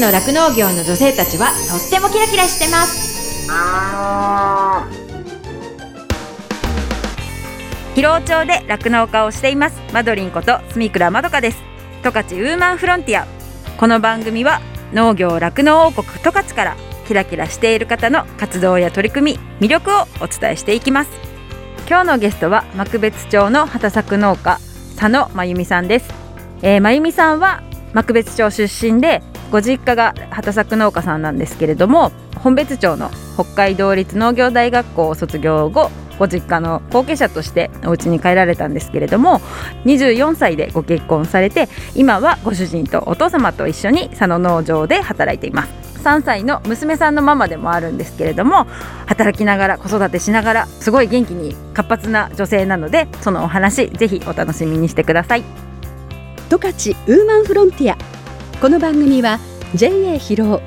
の酪農業の女性たちはとってもキラキラしてます。広尾町で酪農家をしています。マドリンこと住倉まどかです。十勝ウーマンフロンティア。この番組は農業酪農王国十勝からキラキラしている方の活動や取り組み魅力をお伝えしていきます。今日のゲストは幕別町の畑作農家佐野真由美さんです、えー、真由美さんは幕別町出身でご実家が畑作農家さんなんですけれども本別町の北海道立農業大学校を卒業後ご実家の後継者としてお家に帰られたんですけれども24歳でご結婚されて今はご主人とお父様と一緒に佐野農場で働いています。3歳の娘さんのママでもあるんですけれども働きながら子育てしながらすごい元気に活発な女性なのでそのお話ぜひお楽しみにしてください。十勝ウーマンフロンティア。この番組は JA 広尾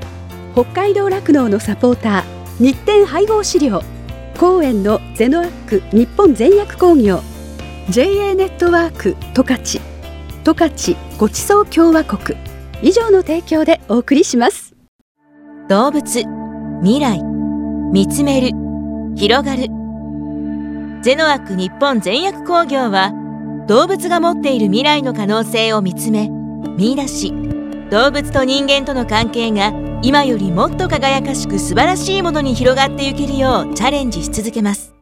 北海道酪農のサポーター日展配合飼料公園のゼノアック日本全薬工業 JA ネットワーク十勝十勝ごちそう共和国以上の提供でお送りします。動物未来見つめる広がる。ゼノアック日本全薬工業は動物が持っている未来の可能性を見つめ見出し動物と人間との関係が今よりもっと輝かしく素晴らしいものに広がっていけるようチャレンジし続けます。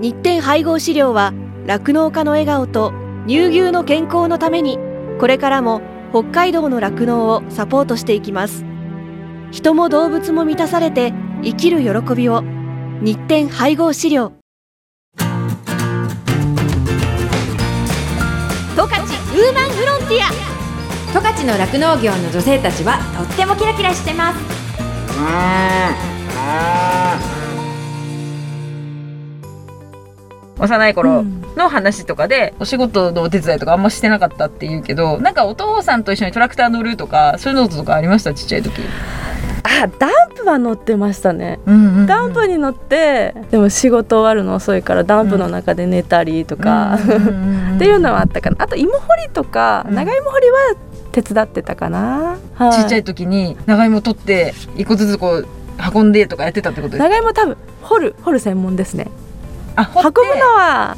日展配合飼料は酪農家の笑顔と乳牛の健康のためにこれからも北海道の酪農をサポートしていきます。人も動物も満たされて生きる喜びを日展配合飼料十勝ウーマンフロンティア十勝の酪農業の女性たちはとってもキラキラしてます。幼い頃の話とかで、お仕事のお手伝いとかあんましてなかったって言うけどなんかお父さんと一緒にトラクター乗るとかそういうのとかありました？ちっちゃい時。あダンプは乗ってましたね、うんうんうんダンプに乗ってでも仕事終わるの遅いからダンプの中で寝たりとか、っていうのはあったかな。あと芋掘りとか、うん。長芋掘りは手伝ってたかな、はい。ちっちゃい時に長芋取って一個ずつこう運んでとかやってたってことですか？長芋多分掘る掘る専門ですね。あ運ぶのは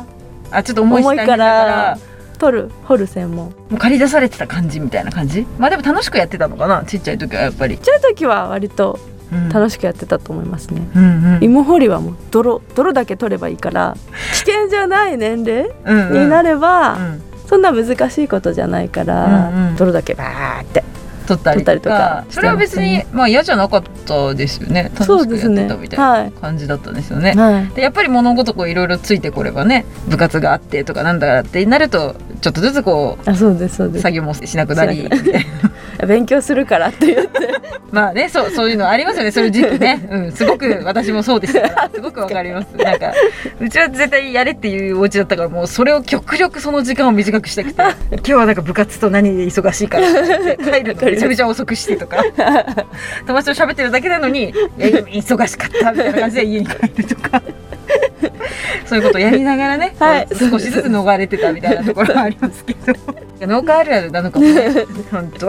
あちょっと重い重いからら取る掘る専門。もう借り出されてた感じみたいな感じ？まあでも楽しくやってたのかな？ちっちゃい時はやっぱり、ちっちゃい時は割とうん。楽しくやってたと思いますね、うんうん。芋掘りはもう泥泥だけ取ればいいから危険じゃない年齢うんうん。になれば、うんそんな難しいことじゃないから、うんうん。泥だけバーって取ったりとか。それは別にまあ嫌じゃなかったですよね。楽しくやってたみたいな感じだったんですよね。はい。でやっぱり物事こういろいろついてこればね部活があってとかなんだってなるとちょっとずつこあそうですそうです。う作業もしなくなりしな。く勉強するからって言って。まあねそうそういうのありますよね。そういう時期ね、うん、すごく私もそうでしたからすごくわかります。なんかうちは絶対やれっていうお家だったからもうそれを極力その時間を短くしたくて 今日はなんか部活と何で忙しいから帰るのめちゃめちゃ遅くしてとか 友達と喋ってるだけなのに忙しかったみたいな感じで家に帰るとか。そういうことをやりながらね、はい。少しずつ逃れてたみたいなところはありますけど。農家あるあるなのかもね。本当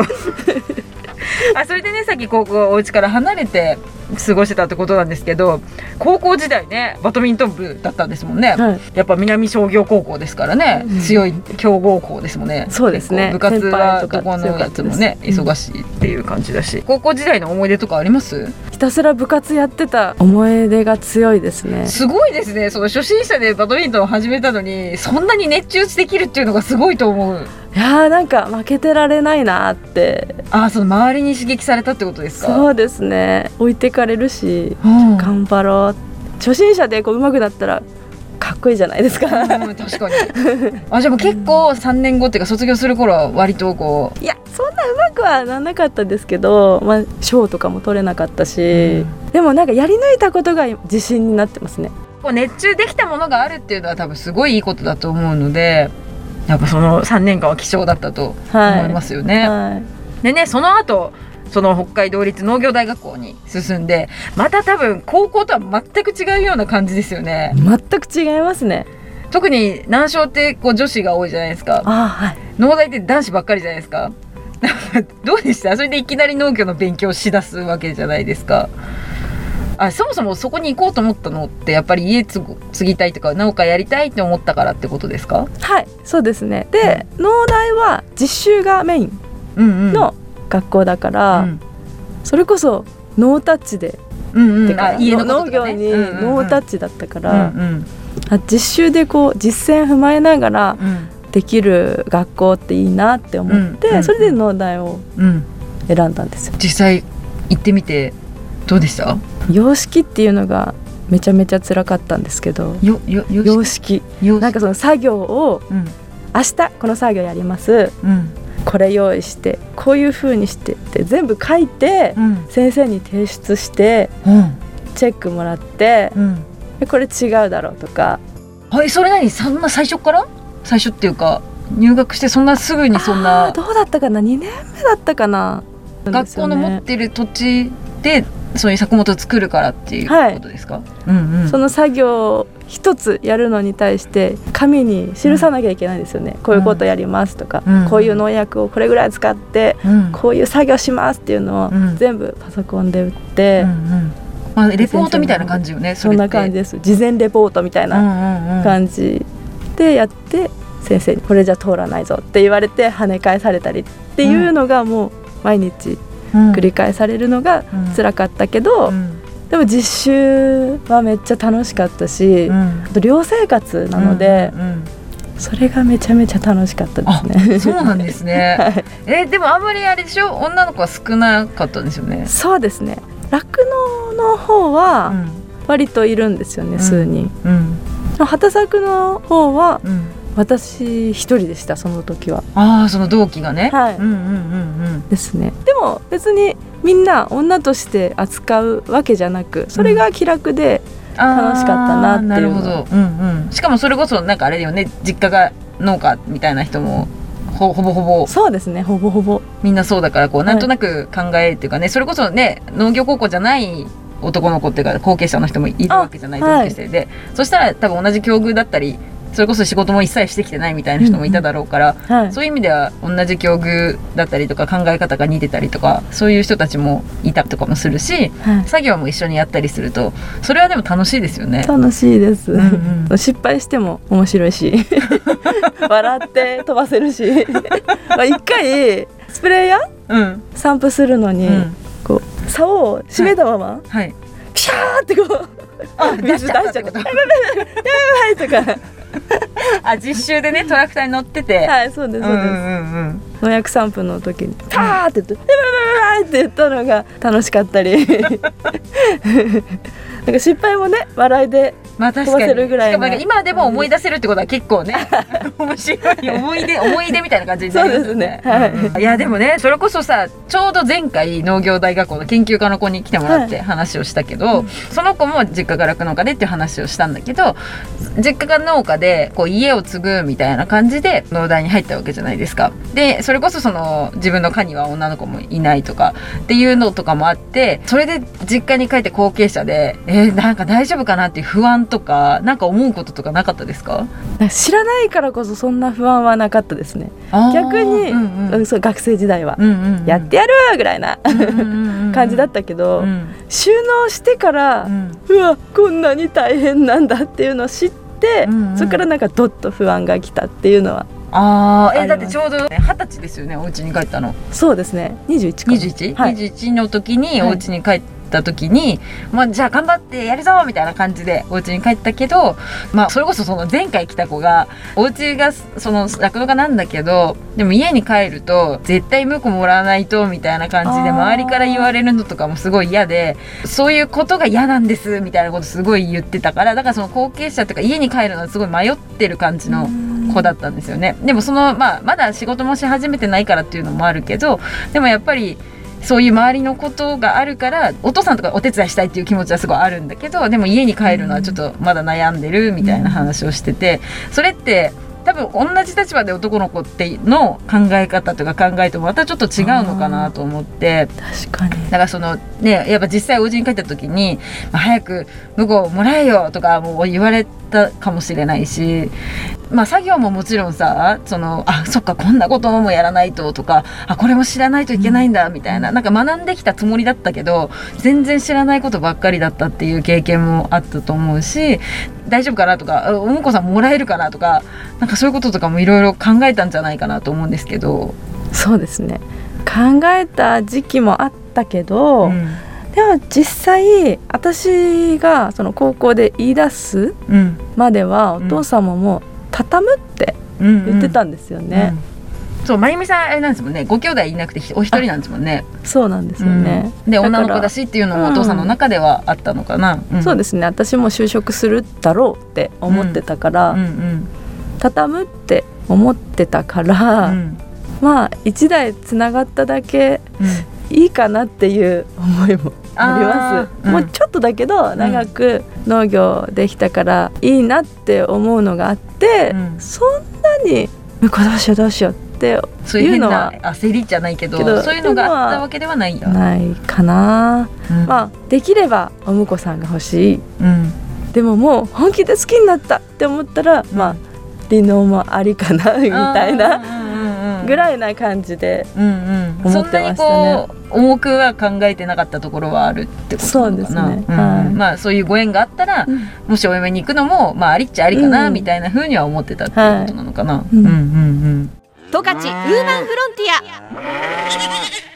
あそれでねさっき高校お家から離れて過ごしてたってことなんですけど高校時代ねバドミントン部だったんですもんね、はい。やっぱ南商業高校ですからね、うん。強い強豪校ですもんね。そうですね。部活はどこのやつもね。忙しいっていう感じだし、高校時代の思い出とかあります？ひたすら部活やってた思い出が強いですね。すごいですね。その初心者でバドミントンを始めたのにそんなに熱中できるっていうのがすごいと思ういやーなんか負けてられないなって。あその周りに刺激されたってことですか？そうですね。置いてかれるしうん。頑張ろう。初心者でこう上手くなったらかっこいいじゃないですか。うん確かに。あじゃあもう結構3年後っていうか卒業する頃は割とこいやそんな上手くはなんなかったですけど、まあ、賞とかも取れなかったし、でもなんかやり抜いたことが自信になってますね。うこう熱中できたものがあるっていうのは多分すごいいいことだと思うのでやっぱその3年間は貴重だったとはい。思いますよね。はい。でねその後その北海道立農業大学校に進んでまた多分高校とは全く違うような感じですよね。全く違いますね。特に南小ってこう女子が多いじゃないですか。あはい。農大って男子ばっかりじゃないですか。どうでした？それでいきなり農業の勉強しだすわけじゃないですかあそもそもそこに行こうと思ったのってやっぱり家継ぎたいとか農家やりたいって思ったからってことですか？はいそうですね。で、農大は実習がメインうんうん。の学校だから、うん。それこそノータッチで、うんうん。家のね。業にうんうんうん。ノータッチだったから、うんうん。あ実習でこう実践踏まえながらうん。できる学校っていいなって思って、うんうん。それで農大をうん。選んだんですよ。実際行ってみてどうでした？様式っていうのがめちゃめちゃ辛かったんですけど様式？よなんかその作業をうん。明日この作業やります。うん。これ用意してこういう風にしてって全部書いてうん。先生に提出してうん。チェックもらってこれ違うだろうとか。はいそれ何？そんな最初から？最初っていうか入学してそんなすぐにそんあなーどうだったかな？2年目だったかな？学校の持っそてる土地でそういう作物を作るからっていうはいことですか、うんうん。の作業一つやるのに対して紙に記さなきゃいけないんですよね、こういうことやりますとか、うん。こういう農薬をこれぐらい使ってうん。こういう作業しますっていうのをうん。全部パソコンで打って、うんうん。まあ、レポートみたいな感じよねそんな感じじです。事前レポートみたいなな感じでやって先生に「これじゃ通らないぞ」って言われて跳ね返されたりっていうのがもう毎日繰り返されるのが辛かったけど、うん。でも実習はめっちゃ楽しかったし、うん。あと寮生活なので、うん。うん。それがめちゃめちゃ楽しかったあですね。そうなんですね。はい。えでもあんまりあれでしょ？女の子は少なかったんですよね。そうですね。酪農の方は割といるんですよね、数人。うん。畑作の方はうん私一人でしたその時は。ああその同期がね。はい。うんうんうんですね。でも別にみんな女として扱うわけじゃなくそれが気楽で、うん楽しかったなっていうの。あーなるほど、うんうん、しかもそれこそなんかあれだよね。実家が農家みたいな人もほほぼほぼ。そうですねほぼほぼ。みんなそうだからこうい。なんとなく考えっていうかね、それこそね農業高校じゃない男の子っていうか後継者の人もいるわけじゃないあはい。同級生で、そしたら多分同じ境遇だったりそれこそ仕事も一切してきてないみたいな人もいただろうから、はい。そういう意味では同じ境遇だったりとか考え方が似てたりとかそういう人たちもいたりとかもするしはい。作業も一緒にやったりするとそれはでも楽しいですよね。楽しいです、うんうん。失敗しても面白いし 笑って飛ばせるし。まあ一回スプレーヤーうん、散布するのに、うん。こう竿を締めたまま、はい。ピシャーってこうあ水出しちゃったってこと。はいとかあ実習でねトラクターに乗ってて。はいそうですそうです、うんうんうん農薬散布の時にパーって言って「ブブブブブって言ったのが楽しかったり。なんか失敗もね笑いでまあ確かに。ぐらいの。しかもなんか今でも思い出せるってことは結構ね。面白い。思い出思い出みたいな感じになりますよね。そうですね。はい。いやでもねそれこそさちょうど前回農業大学校の研究家の子に来てもらって話をしたけど、その子も実家が酪農家でっていう話をしたんだけど実家が農家でこう家を継ぐみたいな感じで農大に入ったわけじゃないですか。でそれこそその自分の家には女の子もいないとかっていうのとかもあってそれで実家に帰って後継者でえー、なんか大丈夫かなっていう不安とかなんか思うこととかなかったですか？知らないからこそそんな不安はなかったですね。逆に、うんうん。うんそう学生時代は、うんうんうん。やってやるぐらいな感じだったけど、うん。収納してから、うん。うわこんなに大変なんだっていうのを知って、うんうん。そこからなんかどっと不安が来たっていうのはああえだってちょうどね二十歳ですよねお家に帰ったの。そうですね。21か。21?21、はい。21の時にはいお家に帰った時に、まあじゃあ頑張ってやるぞみたいな感じでお家に帰ったけどまあそれこそその前回来た子がお家がその酪農家なんだけどでも家に帰ると絶対婿もらわないとみたいな感じで周りから言われるのとかもすごい嫌でそういうことが嫌なんですみたいなことすごい言ってたからだからその後継者とか家に帰るのはすごい迷ってる感じの子だったんですよね。でもそのまあまだ仕事もし始めてないからっていうのもあるけどでもやっぱりそういう周りのことがあるからお父さんとかお手伝いしたいっていう気持ちはすごいあるんだけどでも家に帰るのはちょっとまだ悩んでるみたいな話をしててそれって多分同じ立場で男の子っての考え方とか考えともまたちょっと違うのかなと思って。確かに。だからそのねやっぱ実際お家に帰った時に、まあ、早く向こうもらえよとかもう言われたかもしれないしまあ作業ももちろんさそのあそっかこんなこともやらないととかあこれも知らないといけないんだみたいな、なんか学んできたつもりだったけど全然知らないことばっかりだったっていう経験もあったと思うし大丈夫かなとかあおむこさんもらえるかなとかなんかそういうこととかもいろいろ考えたんじゃないかなと思うんですけど。そうですね。考えた時期もあったけど、うん。でも実際私がその高校で言い出すうん。まではお父様も畳むって言ってたんですよね、うん。そうまゆみさんあれなんですもんね。ご兄弟いなくてひお一人なんですもんね。そうなんですよね、うん。で女の子だしっていうのもお父さんの中ではあったのかな、ん。そうですね。私も就職するだろうって思ってたから、うんうん畳むって思ってたから、うん。まあ一台つながっただけいいかなっていう思いもあります、うん。もうちょっとだけど長く農業できたからいいなって思うのがあって、うん。そんなに「向こうどうしようどうしよう」っていう変いうのな焦りじゃないけどそういうのがあったわけではないないかな、うん。まあできればお婿さんが欲しい。うん。でももう本気で好きになったって思ったら、まあ離農もありかなみたいなぐ、らいな感じで、思ってましたねこうん重くは考えてなかったところはあるってことなのかなそうですねうんはいまあそういうご縁があったら、うんもしお嫁に行くのもまあありっちゃありかな、うんみたいな風には思ってたってことなのかな、うんうんうん十勝ウーマンフロンティア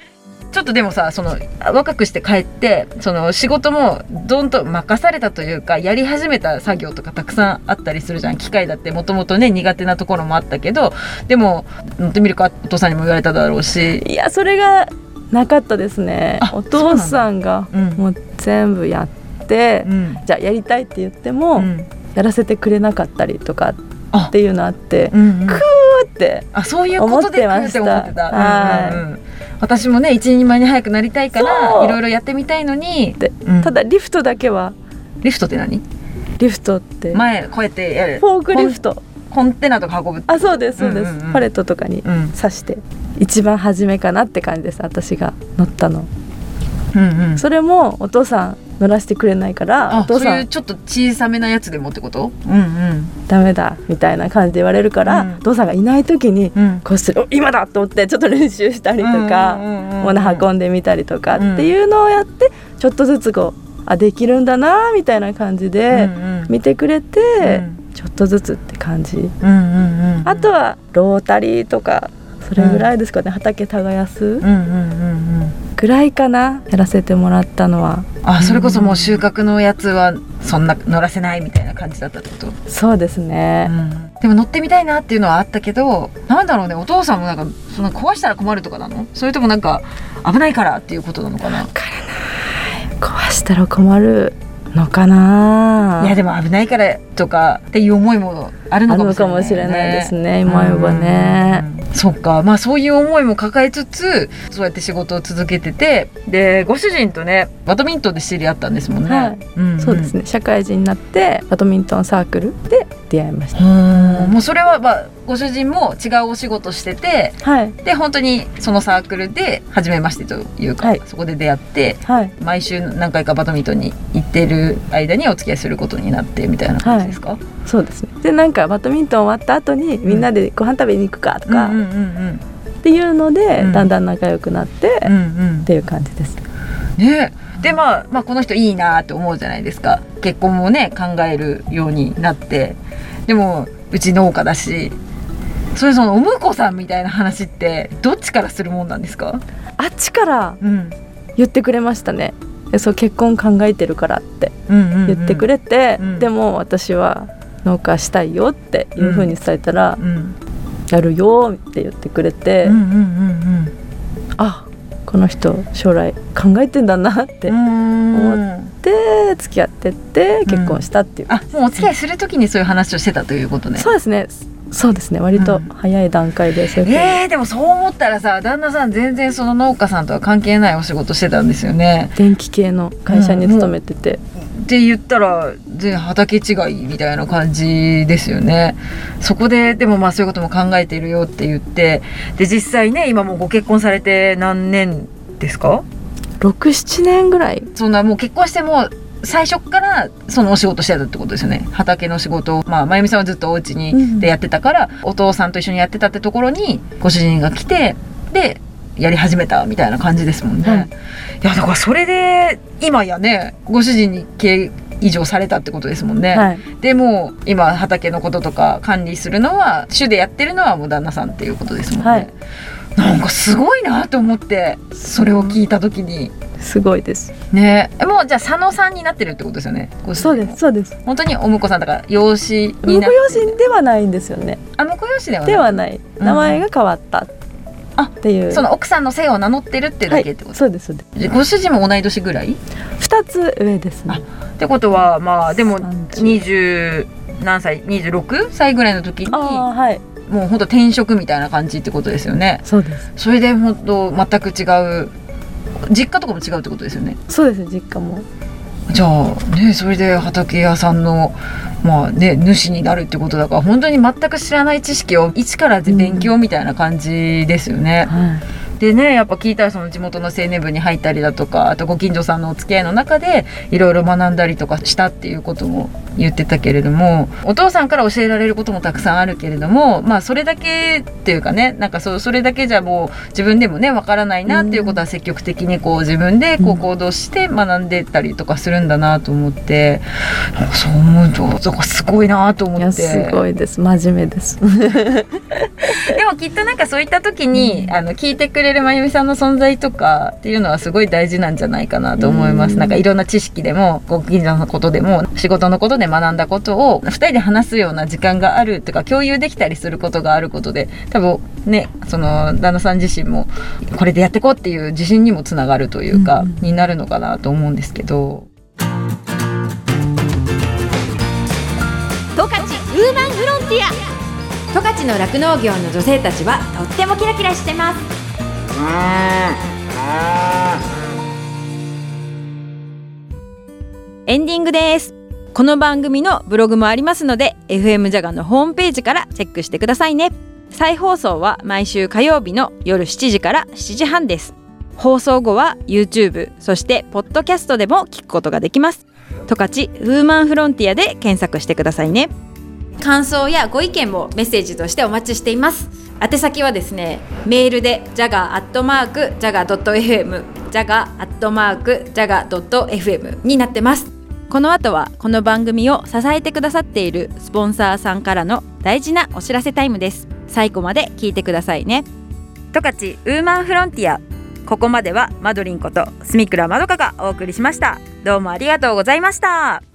ちょっとでもさその若くして帰ってその仕事もどんと任されたというかやり始めた作業とかたくさんあったりするじゃん。機械だってもともとね苦手なところもあったけどでも乗ってみるかお父さんにも言われただろうし、いやそれがなかったですね。あお父さんがうんもう全部やって、うん。じゃあやりたいって言っても、うん。やらせてくれなかったりとかあっていうのあってうんうん。くーってあそういうことで来るって思ってた。はい。うんうんうん。私もね一人前に早くなりたいからいろいろやってみたいのに、でうん。ただリフトだけは。リフトって何？リフトって。フ前こうやってやる。ォークリフト。コンテナとか運ぶ。あそうですそうです、うんうんうん。パレットとかにうん。刺して。一番初めかなって感じです私が乗ったの。うんうん。それもお父さん乗らせてくれないからお父さん。いうちょっと小さめなやつでもってこと？うんダメだみたいな感じで言われるから、うん。お父さんがいない時にうん。うんこうす今だと思ってちょっと練習したりとか、物運んでみたりとかっていうのをやってちょっとずつこうあできるんだなみたいな感じで見てくれて、ちょっとずつって感じ、あとはロータリーとかそれぐらいですかね、畑耕す。うんうんうんうんぐらいかな？やらせてもらったのは。あそれこそもう収穫のやつはそんな乗らせないみたいな感じだったってこと？そうですね、でも乗ってみたいなっていうのはあったけどなんだろうねお父さんもなんかその壊したら困るとかなの？それともなんか危ないからっていうことなのかな？壊したら困るのかな？いやでも危ないからとかっていう思いもあるのかもしれない、のかもしれないですね今言えばね。うんそっか。まあそういう思いも抱えつつそうやって仕事を続けててでご主人とねバドミントンで知り合ったんですもんね、はい。んん。そうですね。社会人になってバドミントンサークルで出会いました。うん。もうそれはまあご主人も違うお仕事しててはい。で本当にそのサークルで初めましてというか、はい。そこで出会ってはい。毎週何回かバドミントンに行ってる間にお付き合いすることになってみたいな感じですか、そうですね。でなんかバドミントン終わった後にみんなでご飯食べに行くかとかうんうんうんっていうので、うん。だんだん仲良くなって、うんうん。っていう感じです。ね。でまあ、まあこの人いいなって思うじゃないですか。結婚もね考えるようになって。でもうち農家だしそれそのお婿さんみたいな話ってどっちからするもんなんですか？あっちからうん。言ってくれましたね。えそう結婚考えてるからってうんうんうん言ってくれて、うん。でも私は農家したいよっていうふうに伝えたら、うん。やるよって言ってくれて、うんうんうんあこの人将来考えてんだなってうん思で付き合ってって結婚したっていう、あもうお付き合いするときにそういう話をしてたということね。そうですねそうですね。割とうん。早い段階でそういうふうにえー、でもそう思ったらさ旦那さん全然その農家さんとは関係ないお仕事してたんですよね。電気系の会社に勤めてて、って言ったら全然畑違いみたいな感じですよね。そこででもまあそういうことも考えているよって言ってで実際ね今もうご結婚されて何年ですか？67年ぐらい。そんなもう結婚しても最初からそのお仕事してたってことですよね。畑の仕事をまあ真由美さんはずっとお家にでやってたから、お父さんと一緒にやってたってところにご主人が来てでやり始めたみたいな感じですもんね、い。やだからそれで今やねご主人に経移譲されたってことですもんね、はい、でも今畑のこととか管理するのは主でやってるのはもう旦那さんっていうことですもんね、はい、なんかすごいなと思ってそれを聞いた時に。すごいです。ね、もうじゃあ佐野さんになってるってことですよね。そうです、そうです。本当にお婿さんだから養子になって。婿養子ではないんですよね。あ、婿養子ではない。ではない。名前が変わった。あっていうその奥さんの姓を名乗ってるっていうだけってこと、はい、そうですそうですご主人も同い年ぐらい？二つ上ですねってことはまあでも二十何歳？二十六歳ぐらいの時にはいもう本当転職みたいな感じってことですよね。そうです。それで本当全く違う実家とかも違うってことですよね。そうです実家も。じゃあねそれで畑屋さんのまあね主になるってことだから本当に全く知らない知識を一から勉強みたいな感じですよね。うんはいでねやっぱ聞いたらその地元の青年部に入ったりだとかあとご近所さんのお付き合いの中でいろいろ学んだりとかしたっていうことも言ってたけれどもお父さんから教えられることもたくさんあるけれどもまあそれだけっていうかねなんかそそれだけじゃもう自分でもねわからないなっていうことは積極的にこう自分でこう行動して学んでたりとかするんだなと思って、うん、そう思うとすごいなと思って。すごいです。真面目です でもきっとなんかそういった時に、あの聞いてくれるまゆみさんの存在とかっていうのはすごい大事なんじゃないかなと思います。んなんかいろんな知識でもご近所のことでも仕事のことで学んだことを2人で話すような時間があるとか共有できたりすることがあることで多分ねその旦那さん自身もこれでやっていこうっていう自信にもつながるというか、になるのかなと思うんですけど。十勝ウーマンフロンティア十勝の酪農業の女性たちはとってもキラキラしてます。エンディングです。この番組のブログもありますので FM ジャガのホームページからチェックしてくださいね。再放送は毎週火曜日の夜7時から7時半です。放送後は YouTube そしてポッドキャストでも聞くことができます。十勝ウーマンフロンティアで検索してくださいね。感想やご意見もメッセージとしてお待ちしています。宛先はですねメールでジャガアットマークジャガドット FM ジャガアットマークジャガドット FM になってます。この後はこの番組を支えてくださっているスポンサーさんからの大事なお知らせタイムです。最後まで聞いてくださいね。十勝ウーマンフロンティアここまではマドリンこと住倉まどかがお送りしました。どうもありがとうございました。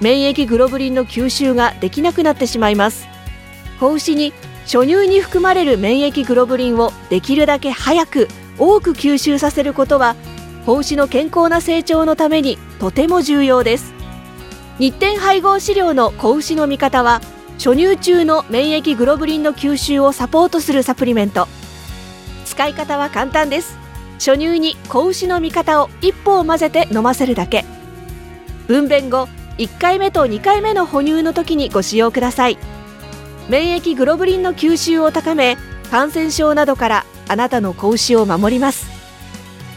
免疫グロブリンの吸収ができなくなってしまいます。子牛に初乳に含まれる免疫グロブリンをできるだけ早く多く吸収させることは子牛の健康な成長のためにとても重要です。日展配合飼料の子牛の味方は初乳中の免疫グロブリンの吸収をサポートするサプリメント。使い方は簡単です。初乳に子牛の味方を一歩を混ぜて飲ませるだけ。分娩後1回目と2回目の哺乳の時にご使用ください。免疫グロブリンの吸収を高め感染症などからあなたの子牛を守ります。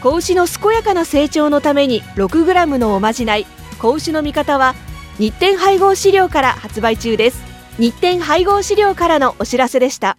子牛の健やかな成長のために 6g のおまじない子牛の味方は日展配合飼料から発売中です。日展配合飼料からのお知らせでした。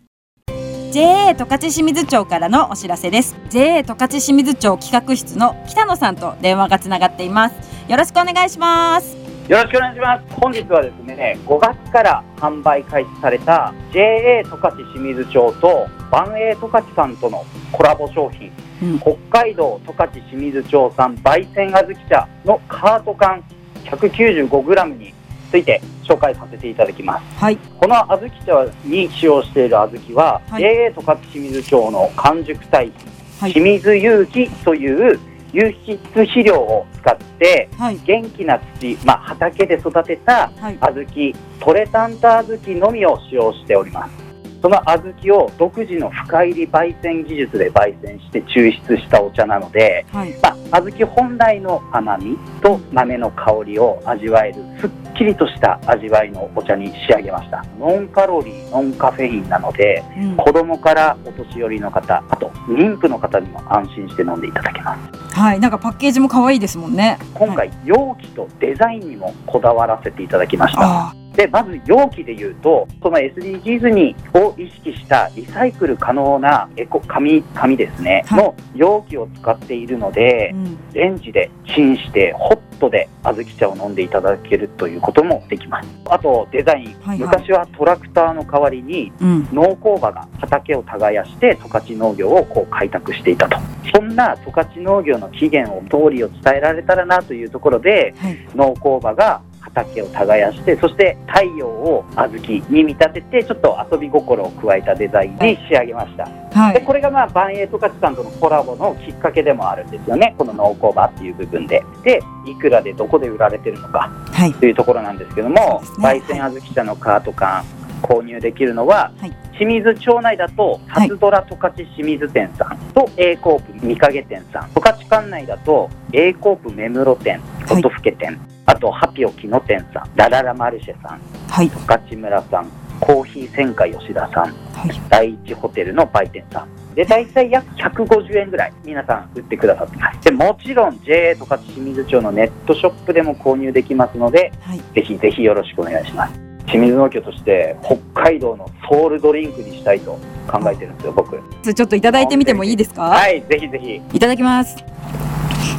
JA 十勝清水町からのお知らせです。JA 十勝清水町企画室の北野さんと電話がつながっています。よろしくお願いします。よろしくお願いします。本日はですね、5月から販売開始された JA 十勝清水町と万栄十勝さんとのコラボ商品、うん、北海道十勝清水町産焙煎小豆茶のカート缶 195g について紹介させていただきます。はい、この小豆茶に使用している小豆は、はい、JA 十勝清水町の完熟堆肥、はい、清水有機という有機質肥料を使ってはい。元気な土、まあ、畑で育てたはい。小豆トレタンタ小豆のみを使用しております。その小豆を独自の深入り焙煎技術で焙煎して抽出したお茶なので、はい。まあ、小豆本来の甘みと豆の香りを味わえるすっきりとした味わいのお茶に仕上げました。ノンカロリーノンカフェインなのでうん。子供からお年寄りの方あと妊婦の方にも安心して飲んでいただけます。はいなんかパッケージも可愛いですもんね。今回容器とデザインにもこだわらせていただきました。あでまず容器でいうとその SDGs にを意識したリサイクル可能なエコ紙紙ですね、はい。の容器を使っているのでー、うん。レンジでチンしてホットで小豆茶を飲んでいただけるということもできます。あとデザイン、はいはい。昔はトラクターの代わりにうん。農工場が畑を耕して十勝農業をこう開拓していたと。そんな十勝農業の起源を通りを伝えられたらなというところではい。農工場が畑を耕してそして太陽を小豆に見立ててちょっと遊び心を加えたデザインに仕上げました、はい。でこれがまあ万栄十勝さんとのコラボのきっかけでもあるんですよね。この農工場っていう部分で。でいくらでどこで売られてるのかはい。というところなんですけども、そうですね。焙煎小豆茶のカート缶購入できるのは、はい。清水町内だとはい。初ドラ十勝清水店さんと A コープ御影店さん。十勝管内だと A コープ目室店はい。音更店、あとハピオ木野店さん。ラララマルシェさん。はい。十勝村さん。コーヒー専科吉田さん。はい。第一ホテルの売店さん。で大体約150円ぐらい皆さん売ってくださって。ますでもちろん JA 十勝清水町のネットショップでも購入できますのではい。ぜひぜひよろしくお願いします。清水農協として北海道のソウルドリンクにしたいと考えてるんですよ僕。ちょっといただいてみてもいいですか？はいぜひぜひ。いただきます。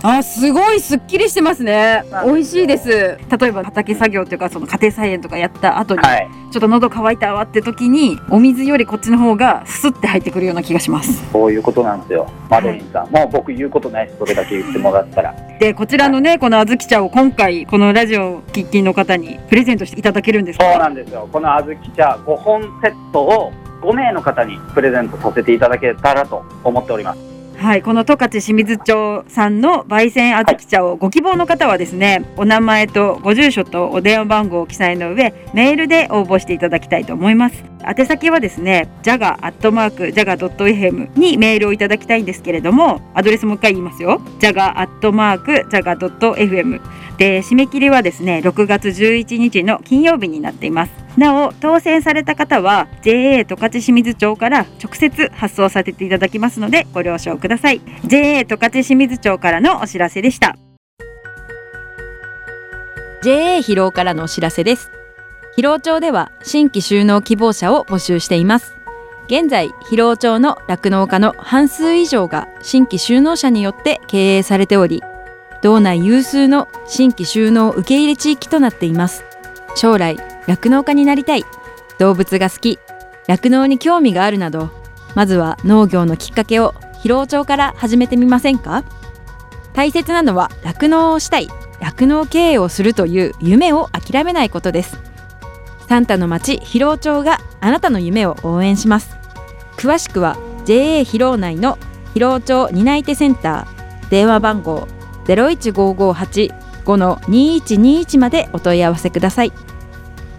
あ、すごいすっきりしてますね。美味しいです。例えば畑作業というかその家庭菜園とかやった後に、はい。ちょっと喉乾いたわって時にお水よりこっちの方がスッて入ってくるような気がします。そういうことなんですよ。マドリンさん、もう僕言うことないそれだけ言ってもらったら。でこちらのねこの小豆茶を今回このラジオ喫緊の方にプレゼントしていただけるんです。か。そうなんですよ。この小豆茶5本セットを5名の方にプレゼントさせていただけたらと思っておりますはい、この十勝清水町さんの焙煎小豆茶をご希望の方はですね、お名前とご住所とお電話番号を記載の上、メールで応募していただきたいと思います。宛先はですね、jaga.jaga.fm にメールをいただきたいんですけれども、アドレスもう一回言いますよ。jaga.jaga.fm で、締め切りはですね、6月11日の金曜日になっています。なお当選された方は JA 十勝清水町から直接発送させていただきますのでご了承ください。JA 十勝清水町からのお知らせでした。JA 広尾からのお知らせです。広尾町では新規就農希望者を募集しています。現在広尾町の酪農家の半数以上が新規就農者によって経営されており道内有数の新規就農受け入れ地域となっています。将来酪農家になりたい。動物が好き。酪農に興味があるなどまずは農業のきっかけを広尾町から始めてみませんか？大切なのは酪農をしたい。酪農経営をするという夢を諦めないことです。サンタの町広尾町があなたの夢を応援します。詳しくは JA 広尾内の広尾町担い手センター。電話番号015585-2121までお問い合わせください。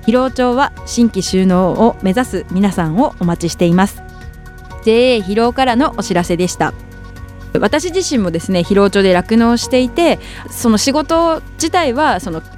広尾町は新規就農を目指す皆さんをお待ちしています。JA 広尾からのお知らせでした。私自身もですね広尾町で酪農していてその仕事自体はその